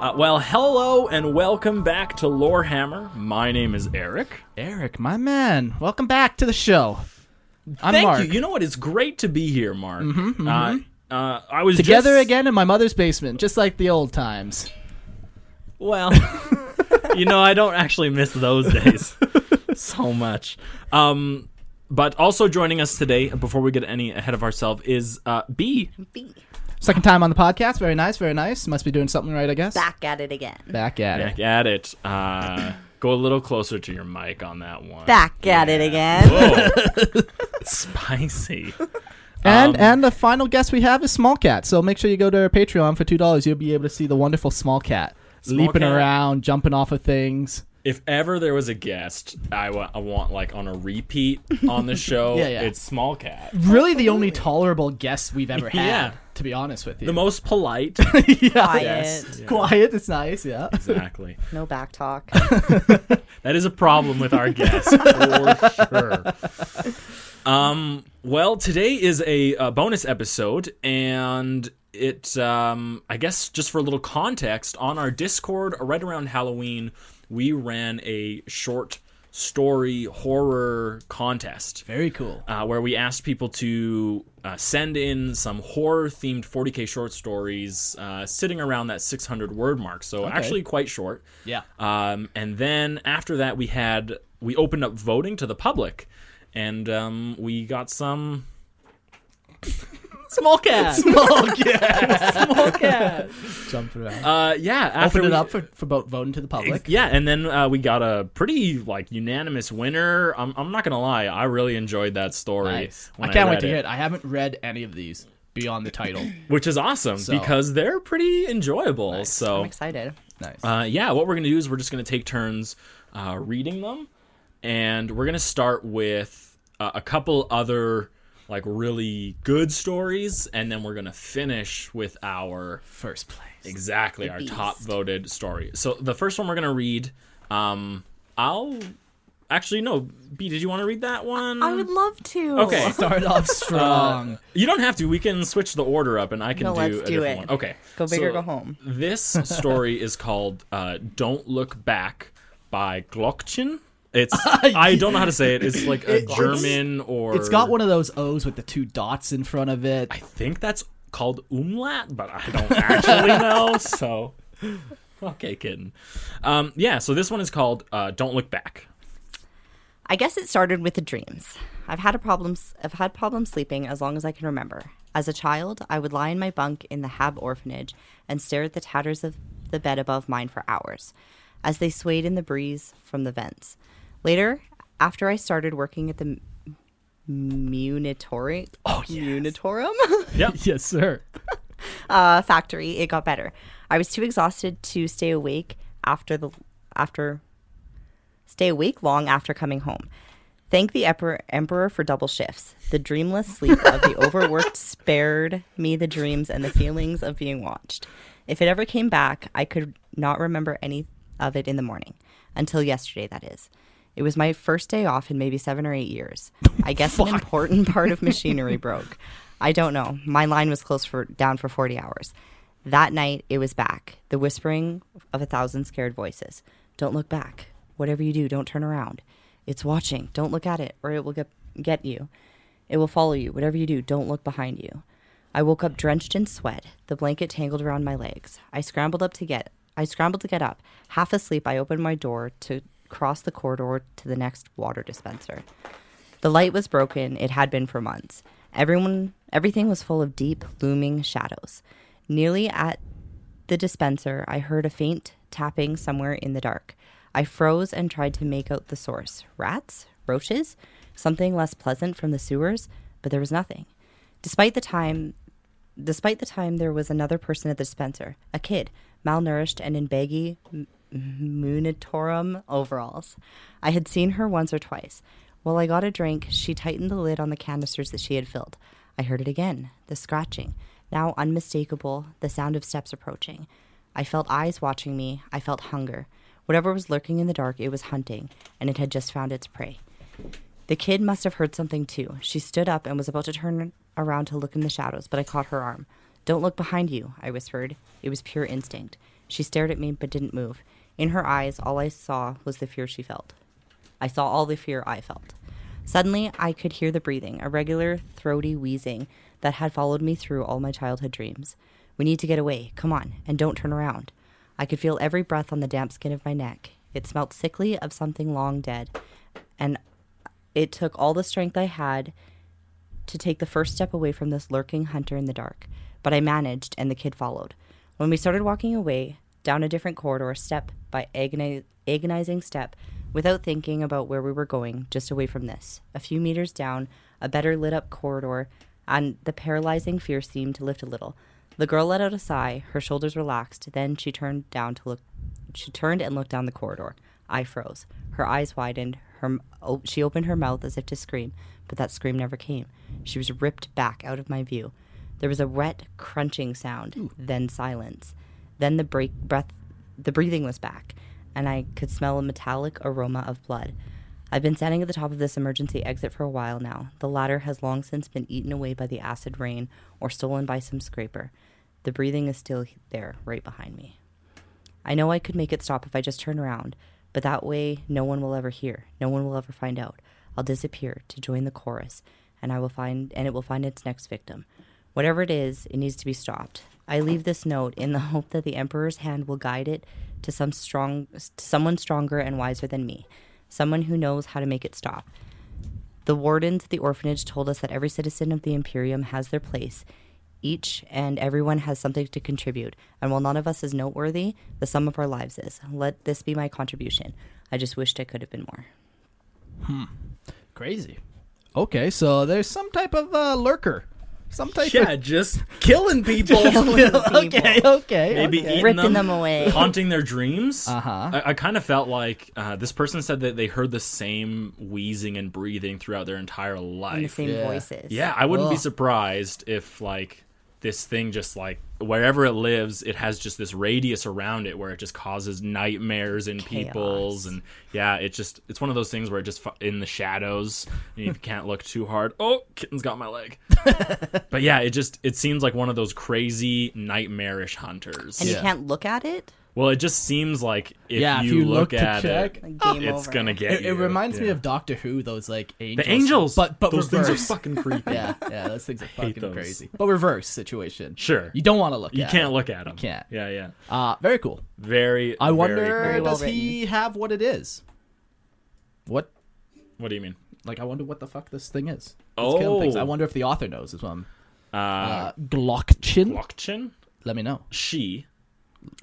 Uh, well, hello and welcome back to Lorehammer. My name is Eric. Eric, my man, welcome back to the show. I'm Thank Mark. you. You know what? It's great to be here, Mark. Uh, uh, I was Together just- again in my mother's basement, just like the old times. Well, you know, I don't actually miss those days so much. Um, but also joining us today, before we get any ahead of ourselves, is uh, B. B. Second time on the podcast. Very nice, very nice. Must be doing something right, I guess. Back at it again. Back at it. Back it. at it. Uh, go a little closer to your mic on that one. Back at it again. Whoa. Spicy. And Um, and the final guest we have is Small Cat. So make sure you go to our Patreon for two dollars. You'll be able to see the wonderful Small Cat Small leaping Cat. around, jumping off of things. If ever there was a guest I wa- I want like on a repeat on the show, Yeah, yeah. it's Small Cat. Really, the only tolerable guest we've ever had. Yeah. To be honest with you, The most polite. yeah. Quiet. Yes. Yeah, quiet. It's nice. Yeah. exactly. No back talk. That is a problem with our guests for sure. Um, well, today is a, uh bonus episode, and it, um, I guess, just for a little context, on our Discord right around Halloween, we ran a short story horror contest. Very cool. uh, where we asked people to uh, send in some horror themed 40k short stories uh, sitting around that 600 word mark so actually quite short Yeah. um, and then after that we had we opened up voting to the public and um, we got some small cat Small cat. Small cat. Jumping around. uh, yeah after Open it up for, for vote, voting to the public. yeah, and then uh, we got a pretty like unanimous winner. I'm, I'm not gonna lie, I really enjoyed that story. Nice. I can't wait to it. hear it. I haven't read any of these beyond the title. which is awesome So- because they're pretty enjoyable. Nice. So, I'm excited. nice. uh, yeah, what we're gonna do is we're just gonna take turns uh, reading them, and we're gonna start with uh, a couple other like really good stories, and then we're gonna finish with our First place. exactly our beast. top voted story. So the first one we're gonna read, um, I'll actually no. B, did you want to read that one? I would love to. Okay. Start off strong. You don't have to. We can switch the order up, and I can No, do let's a do different it. one. Okay. Go big or go home. This story is called uh, "Don't Look Back" by Glockchen. It's I don't know how to say it. It's like a It- German or it's got one of those O's with the two dots in front of it. I think that's called umlaut, but I don't actually know. So okay, kidding. Um, yeah. So this one is called uh, "Don't Look Back." I guess it started with the dreams. I've had a problem. I've had problems sleeping as long as I can remember. As a child, I would lie in my bunk in the Hab orphanage and stare at the tatters of the bed above mine for hours, as they swayed in the breeze from the vents. Later, after I started working at the Munitori, oh Munitorum Yep. yes, sir. uh, factory, it got better. I was too exhausted to stay awake after the after stay awake long after coming home. Thank the emperor, emperor for double shifts. The dreamless sleep of the overworked spared me the dreams and the feelings of being watched. If it ever came back, I could not remember any of it in the morning. Until yesterday, that is. It was my first day off in maybe seven or eight years. I guess an important part of machinery broke. I don't know. My line was closed for down for 40 hours. That night, it was back. The whispering of a thousand scared voices. Don't look back. Whatever you do, don't turn around. It's watching. Don't look at it, or it will get, get you. It will follow you. Whatever you do, don't look behind you. I woke up drenched in sweat, the blanket tangled around my legs. I scrambled up to get I scrambled to get up. Half asleep, I opened my door to cross the corridor to the next water dispenser. The light was broken. It had been for months. Everyone, everything was full of deep, looming shadows. Nearly at the dispenser, I heard a faint tapping somewhere in the dark. I froze and tried to make out the source. Rats? Roaches? Something less pleasant from the sewers? But there was nothing. Despite the time despite the time there was another person at the dispenser, a kid, malnourished and in baggy Munitorum overalls. I had seen her once or twice. While I got a drink, she tightened the lid on the canisters that she had filled. I heard it again, the scratching, now unmistakable, the sound of steps approaching. I felt eyes watching me. I felt hunger. Whatever was lurking in the dark, it was hunting, and it had just found its prey. The kid must have heard something too. She stood up and was about to turn around to look in the shadows, but I caught her arm. Don't look behind you, I whispered. It was pure instinct. She stared at me but didn't move. In her eyes, all I saw was the fear she felt. I saw all the fear I felt. Suddenly, I could hear the breathing, a regular throaty wheezing that had followed me through all my childhood dreams. We need to get away. Come on, and don't turn around. I could feel every breath on the damp skin of my neck. It smelt sickly of something long dead, and it took all the strength I had to take the first step away from this lurking hunter in the dark. But I managed, and the kid followed. When we started walking away, down a different corridor, step by agoni- agonizing step, without thinking about where we were going, just away from this. A few meters down, a better lit up corridor, and the paralyzing fear seemed to lift a little. The girl let out a sigh, her shoulders relaxed, then she turned down to look she turned and looked down the corridor. I froze. Her eyes widened. Her oh, she opened her mouth as if to scream, but that scream never came. She was ripped back out of my view. There was a wet crunching sound, then silence. Then the break breath the breathing was back, and I could smell a metallic aroma of blood. I've been standing at the top of this emergency exit for a while now. The ladder has long since been eaten away by the acid rain or stolen by some scraper. The breathing is still there, right behind me. I know I could make it stop if I just turn around, but that way no one will ever hear. No one will ever find out. I'll disappear to join the chorus, and I will find and it will find its next victim. Whatever it is, it needs to be stopped. I leave this note in the hope that the emperor's hand will guide it to some strong to someone stronger and wiser than me, someone who knows how to make it stop. The wardens at the orphanage told us that every citizen of the Imperium has their place. Each and everyone has something to contribute, and while none of us is noteworthy, the sum of our lives is. Let this be my contribution. I just wished I could have been more. Hmm. Crazy. Okay, so there's some type of uh, lurker. Some type Yeah, of just killing people. Killing okay, people. okay. maybe okay. eating Ripping them, them away. haunting their dreams. Uh-huh. I, I kind of felt like uh, this person said that they heard the same wheezing and breathing throughout their entire life. And the same Yeah. voices. Yeah, I wouldn't be surprised if like this thing just like wherever it lives, it has just this radius around it where it just causes nightmares in people's and yeah, it just it's one of those things where it just in the shadows and you can't look too hard. Oh, kitten's got my leg. but yeah, it just it seems like one of those crazy nightmarish hunters. And Yeah. you can't look at it? Well, it just seems like if Yeah, if you, you look, look at check, it, Like it's over. gonna get It, you. it reminds me of Doctor Who. Those like angels. the angels, but but those reverse. things are fucking creepy. yeah, yeah, those things are fucking those. crazy. But reverse situation. Sure. You don't want to look. At them. You at can't it. look at them. You can't. Yeah, yeah. Uh, very cool. Very. I wonder, Very well does he have what it is? What? What do you mean? Like, I wonder what the fuck this thing is. It's Oh. things. I wonder if the author knows as well. Uh, Uh, Glockchin. Glockchin? Let me know. She.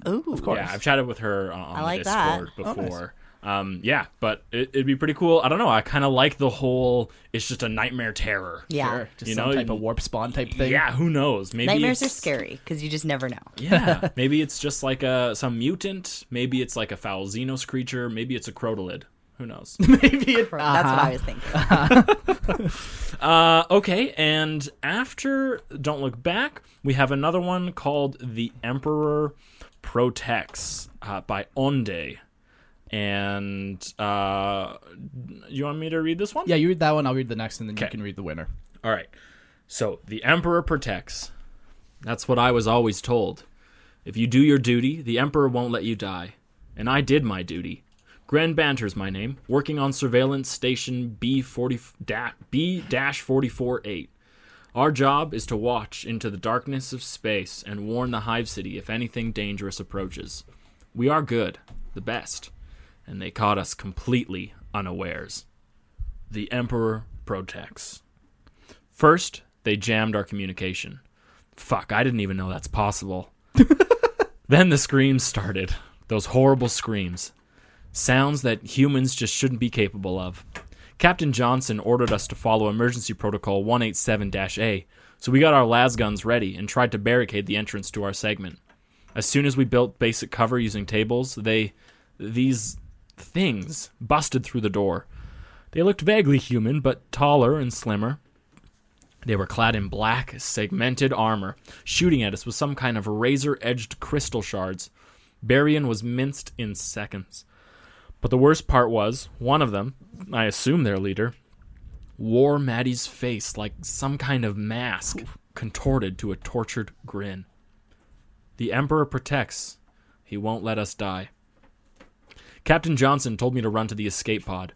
Ooh. Of course. Yeah, I've chatted with her on I the like that. Discord Oh, nice. before. Um, yeah, but it, it'd be pretty cool. I don't know. I kind of like the whole. It's just a nightmare terror. Yeah. Sure. Just You some know, type you- of warp spawn type thing. Yeah, who knows? Maybe Nightmares are scary because you just never know. Yeah, maybe it's just like a some mutant. Maybe it's like a foul Xenos creature. Maybe it's a crotolid. Who knows? Maybe it, That's what uh-huh. I was thinking. Uh, okay, and after Don't Look Back, we have another one called The Emperor Protects uh, by Onde. And uh, you want me to read this one? Yeah, you read that one. I'll read the next, and then you can read the winner. All right. So, The Emperor Protects. That's what I was always told. If you do your duty, the Emperor won't let you die. And I did my duty. Gren Banter's my name, working on surveillance station B40 da- B-448. Our job is to watch into the darkness of space and warn the Hive City if anything dangerous approaches. We are good, the best, and they caught us completely unawares. The Emperor protects. First, they jammed our communication. Fuck, I didn't even know that's possible. then the screams started. Those horrible screams. Sounds that humans just shouldn't be capable of. Captain Johnson ordered us to follow emergency protocol 187 A, so we got our las guns ready and tried to barricade the entrance to our segment. As soon as we built basic cover using tables, they. these things busted through the door. They looked vaguely human, but taller and slimmer. They were clad in black, segmented armor, shooting at us with some kind of razor edged crystal shards. Barian was minced in seconds. But the worst part was, one of them, I assume their leader, wore Maddie's face like some kind of mask, contorted to a tortured grin. The Emperor protects. He won't let us die. Captain Johnson told me to run to the escape pod.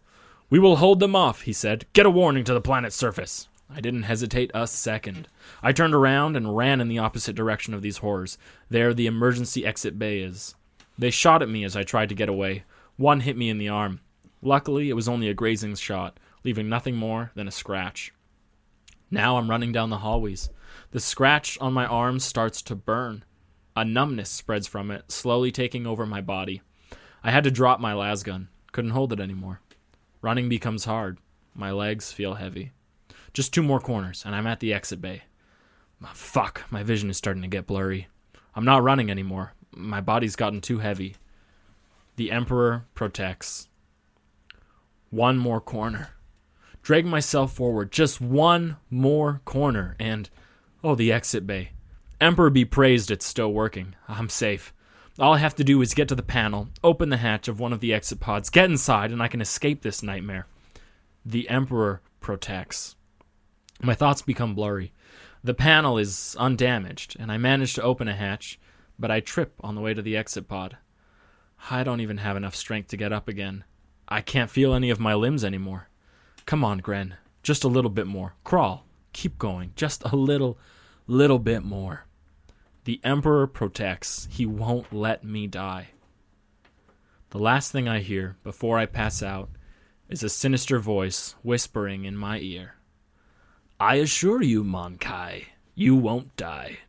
We will hold them off, he said. Get a warning to the planet's surface. I didn't hesitate a second. I turned around and ran in the opposite direction of these horrors. There, the emergency exit bay is. They shot at me as I tried to get away. One hit me in the arm. Luckily, it was only a grazing shot, leaving nothing more than a scratch. Now I'm running down the hallways. The scratch on my arm starts to burn. A numbness spreads from it, slowly taking over my body. I had to drop my lasgun. Couldn't hold it anymore. Running becomes hard. My legs feel heavy. Just two more corners, and I'm at the exit bay. Ah, fuck, my vision is starting to get blurry. I'm not running anymore. My body's gotten too heavy. The Emperor protects. One more corner. Drag myself forward. Just one more corner. And, oh, the exit bay. Emperor be praised, it's still working. I'm safe. All I have to do is get to the panel, open the hatch of one of the exit pods, get inside, and I can escape this nightmare. The Emperor protects. My thoughts become blurry. The panel is undamaged, and I manage to open a hatch, but I trip on the way to the exit pod. I don't even have enough strength to get up again. I can't feel any of my limbs anymore. Come on, Gren. Just a little bit more. Crawl. Keep going. Just a little, little bit more. The Emperor protects. He won't let me die. The last thing I hear before I pass out is a sinister voice whispering in my ear. I assure you, mon-keigh, you won't die.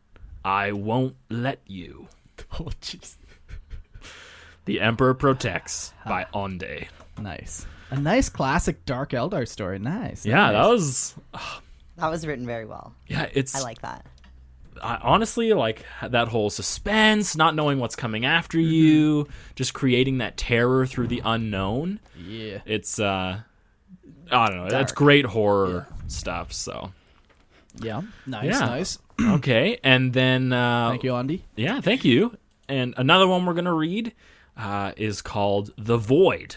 I won't let you. Oh, jeez. The Emperor Protects by Onde. Nice. A nice classic Dark Eldar story. Nice. Yeah, nice. that was. That was written very well. Yeah, it's. I like that. I, honestly like that whole suspense, not knowing what's coming after you, just creating that terror through the unknown. Yeah. It's uh, I don't know. That's great horror stuff. So Yeah. Nice. Yeah. Nice. okay, and then uh, Thank you, Andy. Yeah, thank you. And another one we're gonna read uh, is called "The Void"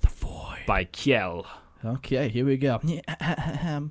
The void. by Kiel. Okay, here we go.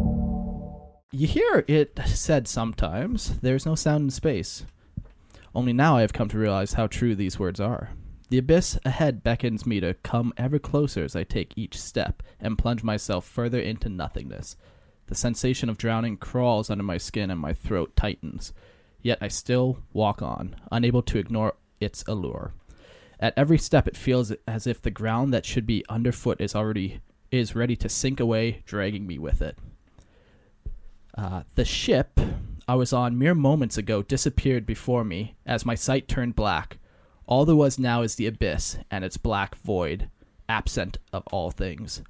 You hear it said sometimes there's no sound in space. Only now I have come to realize how true these words are. The abyss ahead beckons me to come ever closer as I take each step and plunge myself further into nothingness. The sensation of drowning crawls under my skin and my throat tightens. Yet I still walk on, unable to ignore its allure. At every step it feels as if the ground that should be underfoot is already is ready to sink away, dragging me with it. Uh, the ship I was on mere moments ago disappeared before me as my sight turned black. All there was now is the abyss and its black void, absent of all things.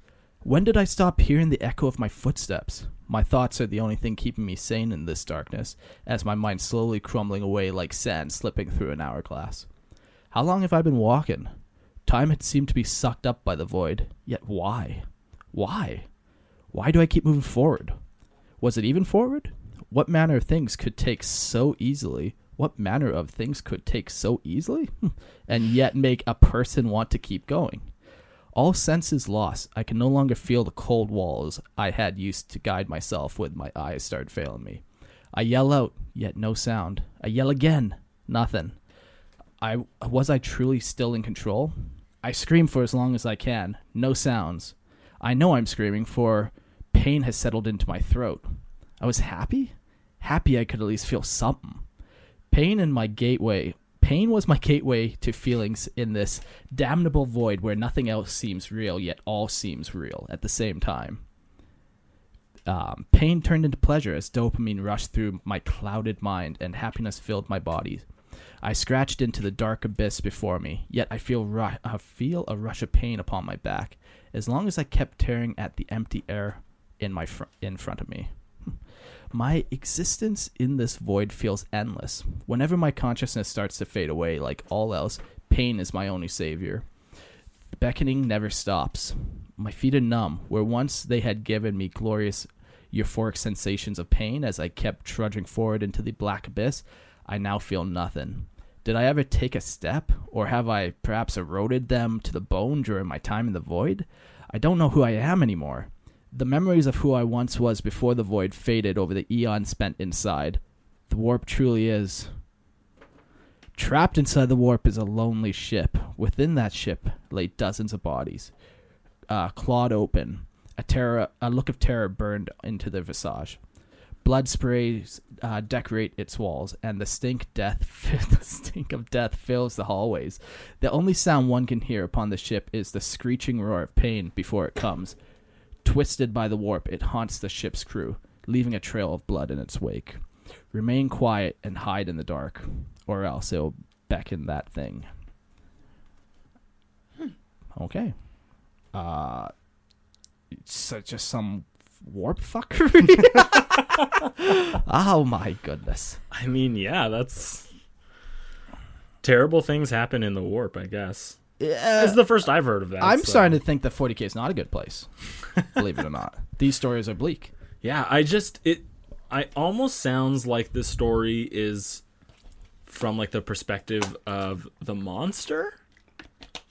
When did I stop hearing the echo of my footsteps? My thoughts are the only thing keeping me sane in this darkness, as my mind slowly crumbling away like sand slipping through an hourglass. How long have I been walking? Time had seemed to be sucked up by the void, yet why? Why? Why do I keep moving forward? Was it even forward? What manner of things could take so easily? What manner of things could take so easily? Hmm. and yet make a person want to keep going? All senses lost. I can no longer feel the cold walls I had used to guide myself with my eyes started failing me. I yell out, yet no sound. I yell again, nothing. I was I truly still in control? I scream for as long as I can, no sounds. I know I'm screaming for pain has settled into my throat. I was happy? Happy I could at least feel something. Pain in my gateway. Pain was my gateway to feelings in this damnable void where nothing else seems real, yet all seems real at the same time. Um, pain turned into pleasure as dopamine rushed through my clouded mind and happiness filled my body. I scratched into the dark abyss before me, yet I feel ru- I feel a rush of pain upon my back. As long as I kept tearing at the empty air in my fr- in front of me, my existence in this void feels endless. Whenever my consciousness starts to fade away, like all else, pain is my only savior. The beckoning never stops. My feet are numb, where once they had given me glorious euphoric sensations of pain as I kept trudging forward into the black abyss, I now feel nothing. Did I ever take a step, or have I perhaps eroded them to the bone during my time in the void? I don't know who I am anymore. The memories of who I once was before the void faded over the eon spent inside. The warp truly is. Trapped inside the warp is a lonely ship. Within that ship lay dozens of bodies, uh, clawed open. A terror, a look of terror burned into their visage. Blood sprays uh, decorate its walls, and the stink death, the stink of death fills the hallways. The only sound one can hear upon the ship is the screeching roar of pain before it comes. Twisted by the warp, it haunts the ship's crew, leaving a trail of blood in its wake. Remain quiet and hide in the dark, or else it'll beckon that thing. Okay. Uh, so just some warp fuckery. oh my goodness. I mean, yeah, that's terrible things happen in the warp. I guess this is the first I've heard of that. I'm so- starting to think that 40k is not a good place. Believe it or not, these stories are bleak. Yeah, I just it. I almost sounds like this story is from like the perspective of the monster,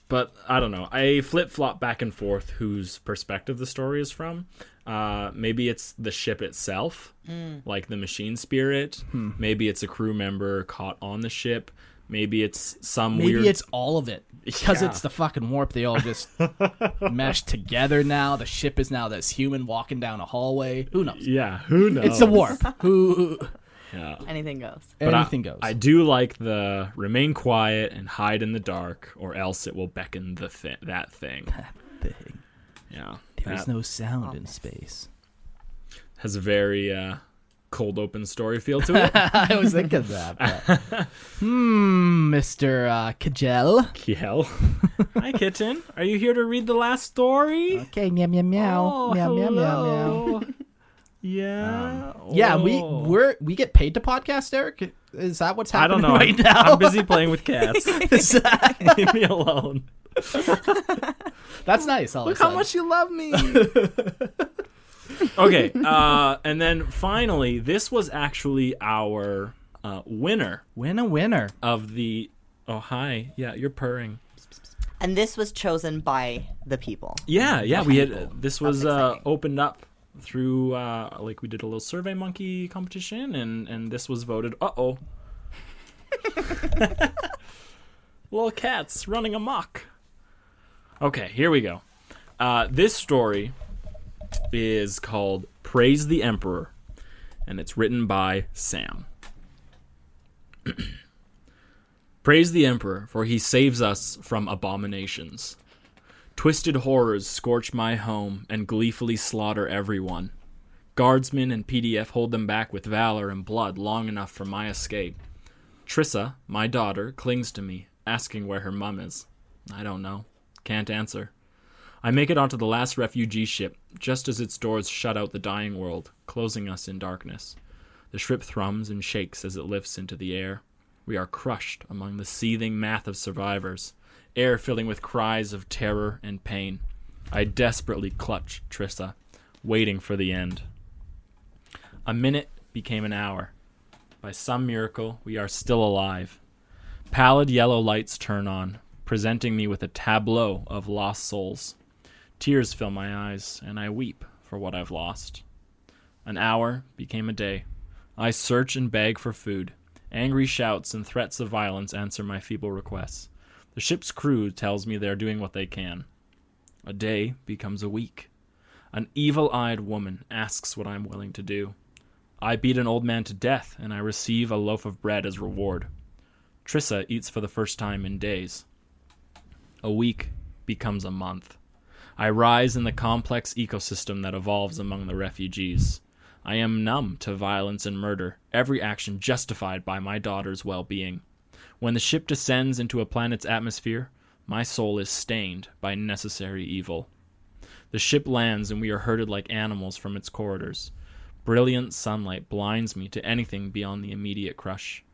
but I don't know. I flip flop back and forth whose perspective the story is from. Uh, maybe it's the ship itself, like the machine spirit. Maybe it's a crew member caught on the ship. Maybe it's some Maybe weird. it's all of it because Yeah. it's the fucking warp. They all just meshed together now. The ship is now this human walking down a hallway. Who knows? yeah, who knows? It's the warp. Who Yeah. Anything goes. But I- anything goes. I do like the remain quiet and hide in the dark, or else it will beckon the thi- that thing. That thing. Yeah, There is that no sound in space. has a very uh, cold open story feel to it. I was thinking that. but- hmm, Mister uh, Kajel. Kiel, hi kitten. Are you here to read the last story? Okay, meow meow meow Oh, meow meow meow meow. Yeah. Yeah, we Oh. we're we get paid to podcast, Eric. Is that what's happening? I don't know. right I'm, now? I'm busy playing with cats. That- Leave me alone. That's nice. All Look how much you love me. Okay, uh, and then finally, this was actually our uh, winner win a winner. of the. Oh hi, yeah, you're purring. And this was chosen by the people. Yeah, yeah, we had. Uh, this was uh, exciting. opened up through uh, like we did a little Survey Monkey competition, and and this was voted. Uh oh. Little cats running amok. Okay, here we go. Uh, this story is called "Praise the Emperor," and it's written by Sam. Praise the Emperor, for he saves us from abominations. Twisted horrors scorch my home and gleefully slaughter everyone. Guardsmen and PDF hold them back with valor and blood long enough for my escape. Trissa, my daughter, clings to me, asking where her mum is. I don't know. Can't answer. I make it onto the last refugee ship, just as its doors shut out the dying world, closing us in darkness. The ship thrums and shakes as it lifts into the air. We are crushed among the seething math of survivors, air filling with cries of terror and pain. I desperately clutch Trissa, waiting for the end. A minute became an hour. By some miracle, we are still alive. Pallid yellow lights turn on. presenting me with a tableau of lost souls. Tears fill my eyes, and I weep for what I've lost. An hour became a day. I search and beg for food. Angry shouts and threats of violence answer my feeble requests. The ship's crew tells me they are doing what they can. A day becomes a week. An evil eyed woman asks what I'm willing to do. I beat an old man to death, and I receive a loaf of bread as reward. Trissa eats for the first time in days. A week becomes a month. I rise in the complex ecosystem that evolves among the refugees. I am numb to violence and murder, every action justified by my daughter's well being. When the ship descends into a planet's atmosphere, my soul is stained by necessary evil. The ship lands and we are herded like animals from its corridors. Brilliant sunlight blinds me to anything beyond the immediate crush.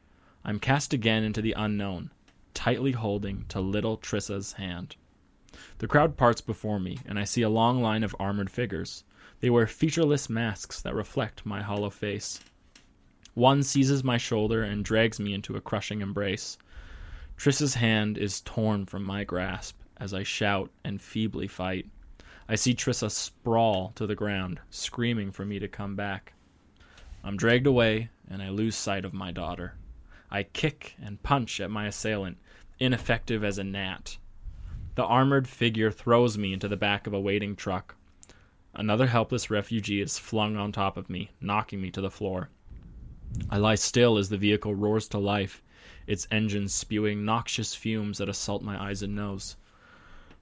I'm cast again into the unknown, tightly holding to little Trissa's hand. The crowd parts before me, and I see a long line of armored figures. They wear featureless masks that reflect my hollow face. One seizes my shoulder and drags me into a crushing embrace. Trissa's hand is torn from my grasp as I shout and feebly fight. I see Trissa sprawl to the ground, screaming for me to come back. I'm dragged away, and I lose sight of my daughter. I kick and punch at my assailant, ineffective as a gnat. The armored figure throws me into the back of a waiting truck. Another helpless refugee is flung on top of me, knocking me to the floor. I lie still as the vehicle roars to life, its engine spewing noxious fumes that assault my eyes and nose.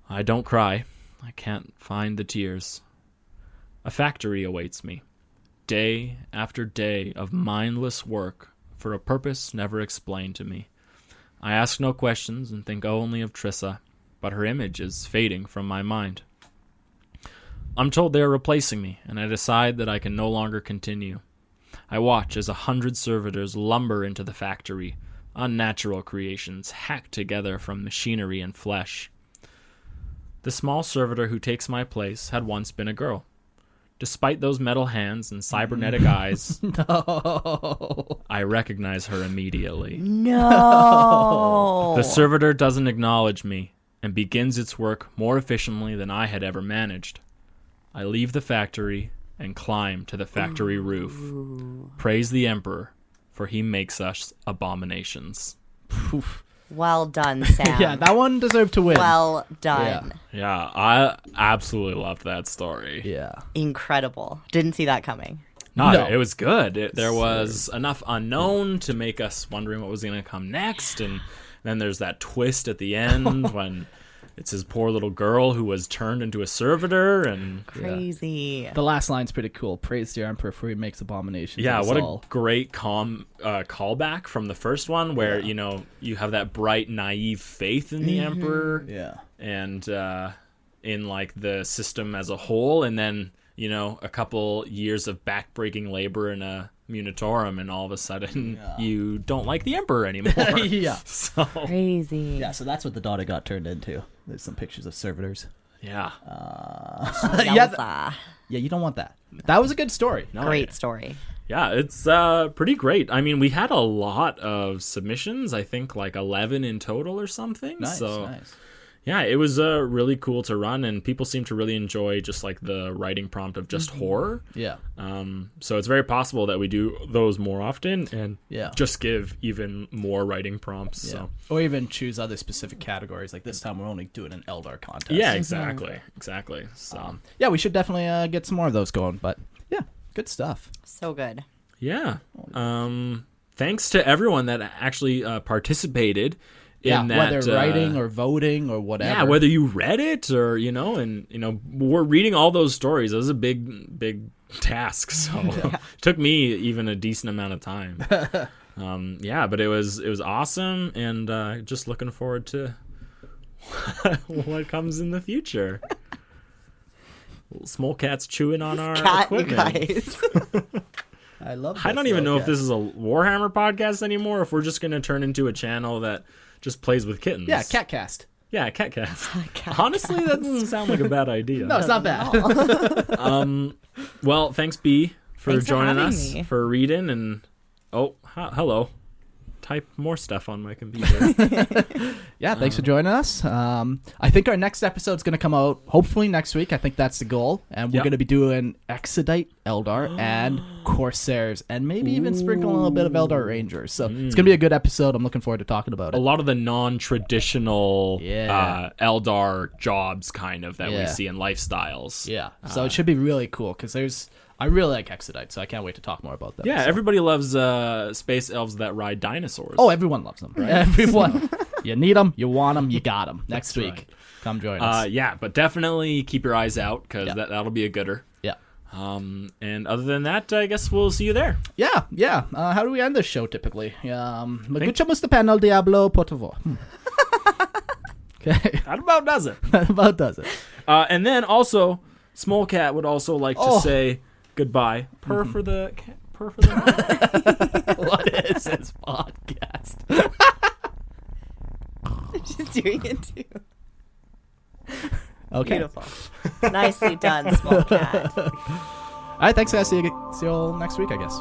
I don't cry. I can't find the tears. A factory awaits me. Day after day of mindless work for a purpose never explained to me. I ask no questions and think only of Trissa, but her image is fading from my mind. I'm told they are replacing me, and I decide that I can no longer continue. I watch as a hundred servitors lumber into the factory, unnatural creations hacked together from machinery and flesh. The small servitor who takes my place had once been a girl. Despite those metal hands and cybernetic eyes, No. I recognize her immediately. No. The servitor doesn't acknowledge me and begins its work more efficiently than I had ever managed. I leave the factory and climb to the factory roof. Praise the Emperor, for he makes us abominations. well done, Sam. yeah, that one deserved to win. well done. Yeah, I absolutely loved that story. yeah. Incredible. Didn't see that coming. No, No. it was good. It, there was enough unknown to make us wondering what was going to come next, and then there's that twist at the end when it's his poor little girl who was turned into a servitor, and Crazy. The last line's pretty cool. Praise the Emperor for he makes abominations. yeah, of us what a great com uh, callback from the first one, where you know you have that bright, naive faith in the emperor, Yeah. and uh, in like the system as a whole, and then you know a couple years of backbreaking labor in a munitorum, and all of a sudden you don't like the emperor anymore. yeah. so Crazy. Yeah, so that's what the daughter got turned into. There's some pictures of servitors. yeah, yeah, th- yeah, you don't want that. That was a good story. No, Great yeah. story. Yeah, it's uh, pretty great. I mean, we had a lot of submissions. I think like eleven in total or something. Nice, so nice. Yeah, it was uh, really cool to run, and people seem to really enjoy just like the writing prompt of just horror. Yeah. Um, so it's very possible that we do those more often and Yeah. just give even more writing prompts. Yeah. So Or even choose other specific categories. Like this time, we're only doing an Eldar contest. yeah, exactly, exactly. So Um, yeah, we should definitely uh, get some more of those going. But yeah, good stuff. So good. yeah, um, thanks to everyone that actually uh, participated. Yeah, that, whether uh, writing or voting or whatever. Yeah, whether you read it or you know, and you know, we're reading all those stories. It was a big, big task. So it took me even a decent amount of time. um, yeah, but it was it was awesome, and uh, just looking forward to what comes in the future. Small cats chewing on our Cat, equipment. guys. I love. I don't even know if this is a Warhammer podcast anymore. If we're just going to turn into a channel that just plays with kittens. Yeah, Catcast. Yeah, cat Catcast. Honestly, that doesn't sound like a bad idea. No, it's not bad. Um, well, thanks B for Thanks joining having us me. for reading and oh, h- hello, type more stuff on my computer. Yeah, thanks for joining us. Um, I think our next episode is going to come out hopefully next week. I think that's the goal, and we're Yep. going to be doing Exodite, Eldar, and Corsairs, and maybe even sprinkle a little bit of Eldar Rangers. So it's going to be a good episode. I'm looking forward to talking about it. a lot of the non-traditional Yeah. uh, Eldar jobs, kind of that we see in lifestyles. Yeah, so it should be really cool because there's I really like Exodite, so I can't wait to talk more about that. Yeah, so. everybody loves uh, space elves that ride dinosaurs. Oh, everyone loves them. Everyone. you need them, you want them, you got them. Next week, right. come join uh, us. yeah, but definitely keep your eyes out because Yeah. that that'll be a gooder. yeah. Um, and other than that, I guess we'll see you there. Yeah, yeah. Uh, how do we end this show typically? Um, Magucha the panel Diablo, por favor. Hmm. okay, That about does it. that about does it. Uh, and then also, Small Cat would also like to Oh. say goodbye. Purr mm-hmm. for the cat. Purr for the. what is this podcast? She's doing it too. Okay. Beautiful. Nicely done, small cat. All right, thanks guys. See you, see you all next week, I guess.